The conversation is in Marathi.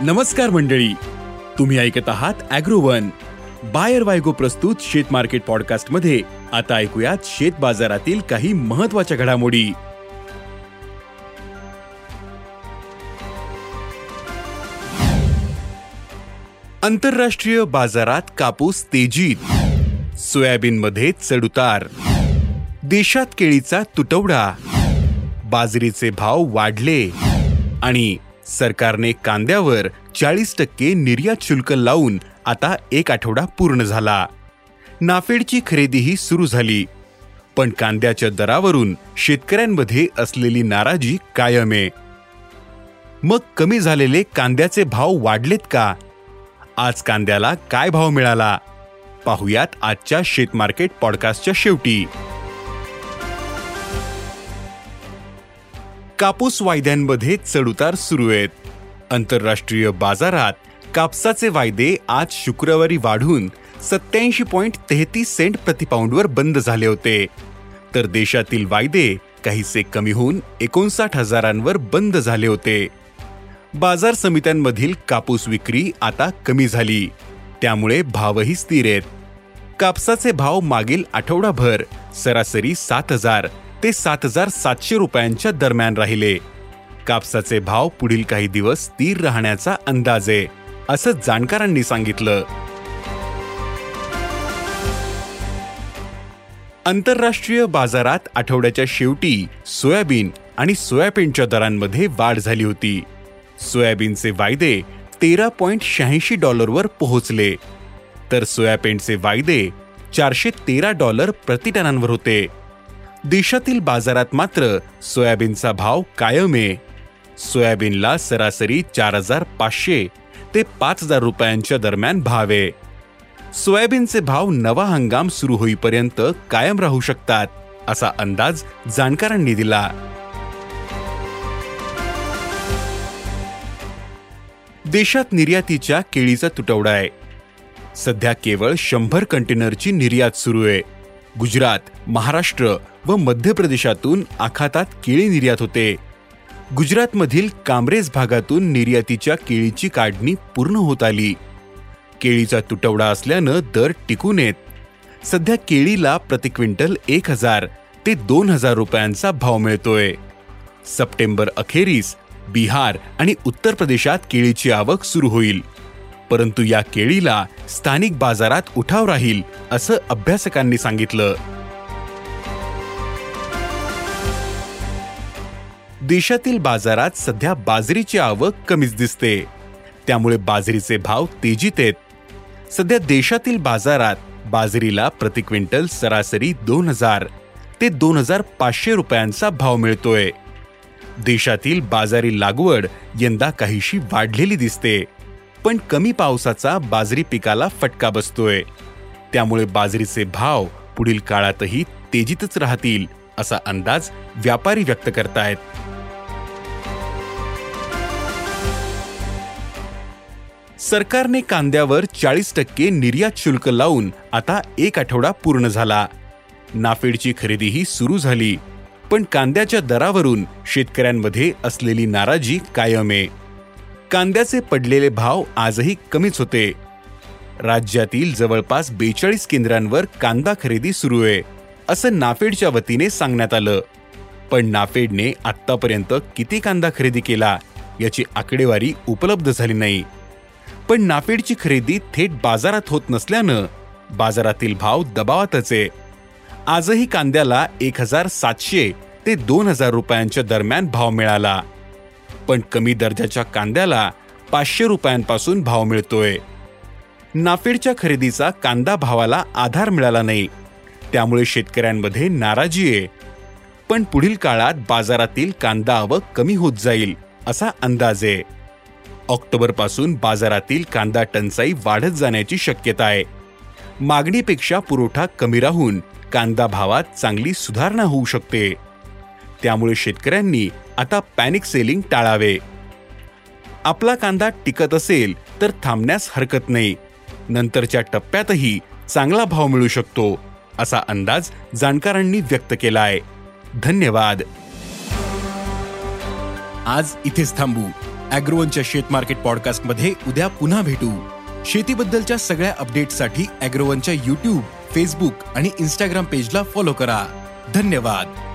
नमस्कार मंडळी. तुम्ही ऐकत आहात अॅग्रोवन. बायर वायगो प्रस्तुत शेत मार्केट पॉडकास्टमध्ये आता ऐकूयात शेत बाजारातील काही महत्त्वाच्या घडामोडी. आंतरराष्ट्रीय बाजारात कापूस तेजीत. सोयाबीनमध्ये चढउतार. देशात केळीचा तुटवडा. बाजरीचे भाव वाढले. आणि सरकारने कांद्यावर चाळीस टक्के निर्यात शुल्क लावून आता एक आठवडा पूर्ण झाला. नाफेडची खरेदीही सुरू झाली. पण कांद्याच्या दरावरून शेतकऱ्यांमध्ये असलेली नाराजी कायम आहे. मग कमी झालेले कांद्याचे भाव वाढलेत का? आज कांद्याला काय भाव मिळाला? पाहुयात आजच्या शेतमार्केट पॉडकास्टच्या शेवटी. कापूस वायद्यांमध्ये चढउतार सुरू आहेत. आंतरराष्ट्रीय बाजारात कापसाचे वायदे आज शुक्रवारी वाढून सत्याऐंशी पॉइंट तेहतीस सेंट प्रतिपाऊंडवर बंद झाले होते. तर देशातील वायदे काहीसे कमी होऊन एकोणसाठ हजारांवर बंद झाले होते. बाजार समित्यांमधील कापूस विक्री आता कमी झाली. त्यामुळे भावही स्थिर आहेत. कापसाचे भाव मागील आठवडाभर सरासरी सात हजार ते सात हजार सातशे रुपयांच्या दरम्यान राहिले. कापसाचे भाव पुढील काही दिवस स्थिर राहण्याचा अंदाज आहे असं जाणकारांनी सांगितलं. आंतरराष्ट्रीय बाजारात आठवड्याच्या शेवटी सोयाबीन आणि सोयाबीनच्या दरांमध्ये वाढ झाली होती. सोयाबीनचे वायदे तेरा पॉइंट शहाऐंशी डॉलरवर पोहोचले. तर सोयाबीनचे वायदे चारशे तेरा डॉलर प्रतिटनांवर होते. देशातील बाजारात मात्र सोयाबीनचा भाव कायम आहे. सोयाबीनला सरासरी चार हजार पाचशे ते पाच हजार रुपयांच्या दरम्यान भाव आहे. सोयाबीनचे भाव नवा हंगाम सुरू होईपर्यंत कायम राहू शकतात असा अंदाज जाणकारांनी दिला. देशात निर्यातीच्या केळीचा तुटवडा आहे. सध्या केवळ शंभर कंटेनरची निर्यात सुरू आहे. गुजरात महाराष्ट्र व मध्य प्रदेशातून आखातात केळी निर्यात होते. गुजरातमधील कामरेज भागातून निर्यातीच्या केळीची काढणी पूर्ण होत आली. केळीचा तुटवडा असल्यानं दर टिकून येत. सध्या केळीला प्रति क्विंटल एक हजार ते दोन हजार रुपयांचा भाव मिळतोय. सप्टेंबर अखेरीस बिहार आणि उत्तर प्रदेशात केळीची आवक सुरू होईल. परंतु या केळीला स्थानिक बाजारात उठाव राहील असं अभ्यासकांनी सांगितलं. देशातील बाजारात सध्या बाजरीची आवक कमीच दिसते. त्यामुळे बाजरीचे भाव तेजीत आहेत. सध्या देशातील बाजारात बाजरीला प्रति क्विंटल सरासरी दोन हजार ते दोन हजार पाचशे रुपयांचा भाव मिळतोय. देशातील बाजारी लागवड यंदा काहीशी वाढलेली दिसते. पण कमी पावसाचा बाजरी पिकाला फटका बसतोय. त्यामुळे बाजरीचे भाव पुढील काळातही तेजीतच राहतील असा अंदाज व्यापारी व्यक्त करतायत. सरकारने कांद्यावर चाळीस टक्के निर्यात शुल्क लावून आता एक आठवडा पूर्ण झाला. नाफेडची खरेदीही सुरू झाली पण कांद्याच्या दरावरून शेतकऱ्यांमध्ये असलेली नाराजी कायम आहे. कांद्याचे पडलेले भाव आजही कमीच होते. राज्यातील जवळपास बेचाळीस केंद्रांवर कांदा खरेदी सुरू आहे असं नाफेडच्या वतीने सांगण्यात आलं. पण नाफेडने आतापर्यंत किती कांदा खरेदी केला याची आकडेवारी उपलब्ध झाली नाही. पण नाफेडची खरेदी थेट बाजारात होत नसल्यानं बाजारातील भाव दबावातच आहे. आजही कांद्याला एक हजार सातशे ते दोन हजार रुपयांच्या दरम्यान भाव मिळाला. पण कमी दर्जाच्या कांद्याला पाचशे रुपयांपासून भाव मिळतोय. नाफेडच्या खरेदीचा कांदा भावाला आधार मिळाला नाही. त्यामुळे शेतकऱ्यांमध्ये नाराजी आहे. पण पुढील काळात बाजारातील कांदा आवक कमी होत जाईल असा अंदाज आहे. ऑक्टोबरपासून बाजारातील कांदा टंचाई वाढत जाण्याची शक्यता आहे. मागणीपेक्षा पुरवठा कमी राहून कांदा भावात चांगली सुधारणा होऊ शकते. त्यामुळे शेतकऱ्यांनी आता पॅनिक सेलिंग टाळावे. आपला कांदा टिकत असेल तर थांबण्यास हरकत नाही. नंतरच्या टप्प्यातही चांगला भाव मिळू शकतो असा अंदाज जाणकारांनी व्यक्त केला आहे धन्यवाद. आज इथेच थांबू. अॅग्रोवनच्या शेत मार्केट पॉडकास्टमध्ये उद्या पुन्हा भेटू. शेतीबद्दलच्या सगळ्या अपडेटसाठी अॅग्रोवनच्या युट्यूब फेसबुक आणि इन्स्टाग्राम पेजला फॉलो करा. धन्यवाद.